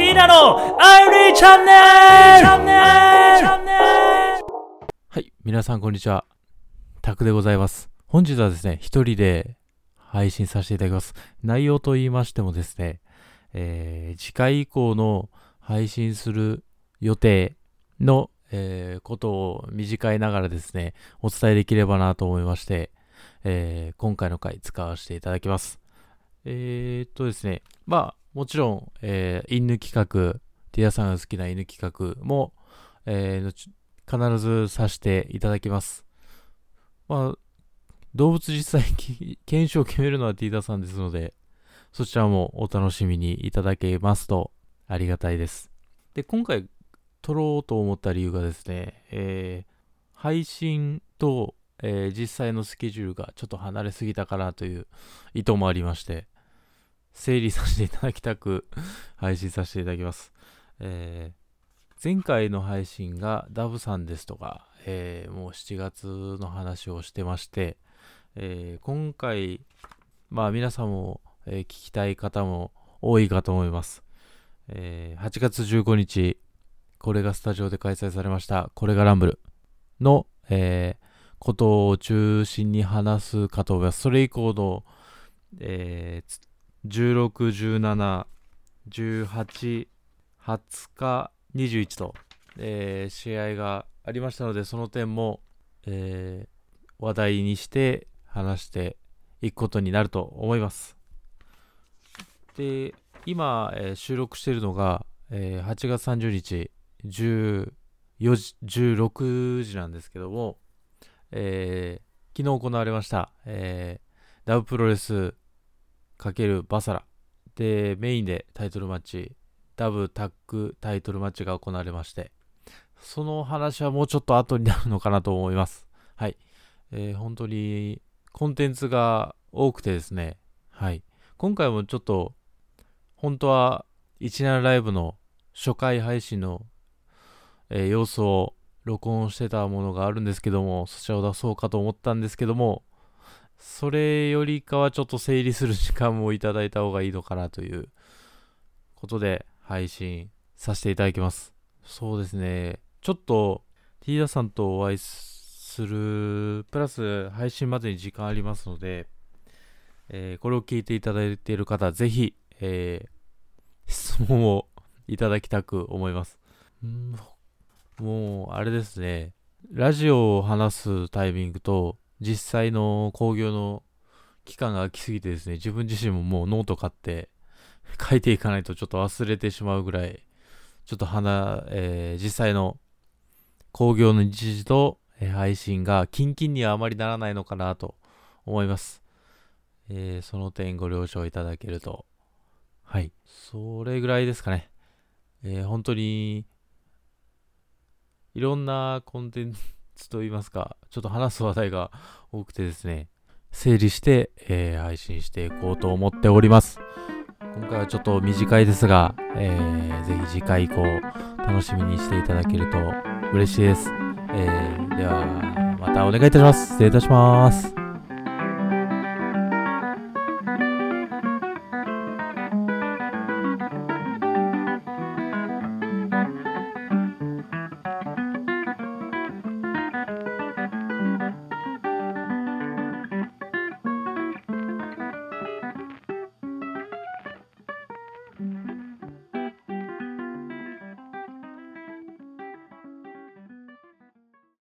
ティーナのアイリーチャンネルはい、皆さんこんにちは。タクでございます。本日はですね、一人で配信させていただきます。内容と言いましてもですね、えー、次回以降の配信する予定の、えー、ことを短いながらですね、お伝えできればなと思いまして、えー、今回の回使わせていただきます。えー、っとですね、まあ、もちろん、えー、犬企画、ティアさんが好きな犬企画も、えー、必ずさせていただきます。まあ、動物実際検証を決めるのはティーダさんですので、そちらもお楽しみにいただけますとありがたいです。で、今回撮ろうと思った理由がですね、えー、配信と、えー、実際のスケジュールがちょっと離れすぎたかなという意図もありまして、整理させていただきたく 配信させていただきます。えー、前回の配信がダブさんですとか、えー、もう7月の話をしてまして、えー、今回、まあ皆さんも、え、聞きたい方も多いかと思います。え、8月15日、これがスタジオで開催されました、これがランブルの、え、ことを中心に話すかと思います。それ以降の、えー、16、17、18、20日、21と、えー、試合がありましたので、その点も、えー、話題にして話していくことになると思います。で、今、えー、収録しているのが、えー、8月30日14時、16時なんですけども、えー、昨日行われました、えー、ダブプロレスバサラ。でメインでタイトルマッチダブタックタイトルマッチが行われましてその話はもうちょっと後になるのかなと思います。はい、えー、本当にコンテンツが多くてですね、はい。今回もちょっと、本当は17ライブの初回配信の、えー、様子を録音してたものがあるんですけども、そちらを出そうかと思ったんですけども、それよりかはちょっと整理する時間もいただいた方がいいのかなということで配信させていただきます。そうですね。ちょっと T ダさんとお会いする、プラス配信までに時間ありますので、えー、これを聞いていただいている方、ぜひ、えー、質問をいただきたく思います。んもう、あれですね、ラジオを話すタイミングと、実際の興行の期間が空きすぎてですね、自分自身ももうノート買って 書いていかないとちょっと忘れてしまうぐらい、ちょっと花、えー、実際の興行の日時とえ配信がキンキンにはあまりならないのかなと思います。えー、その点ご了承いただけると。はい。それぐらいですかね。えー、本当に、いろんなコンテンツといいますか、ちょっと話す話題が多くてですね、整理して、えー、配信していこうと思っております。今回はちょっと短いですが、えー、ぜひ次回以降楽しみにしていただけると嬉しいです。えー、では、またお願いいたします。失礼いたします。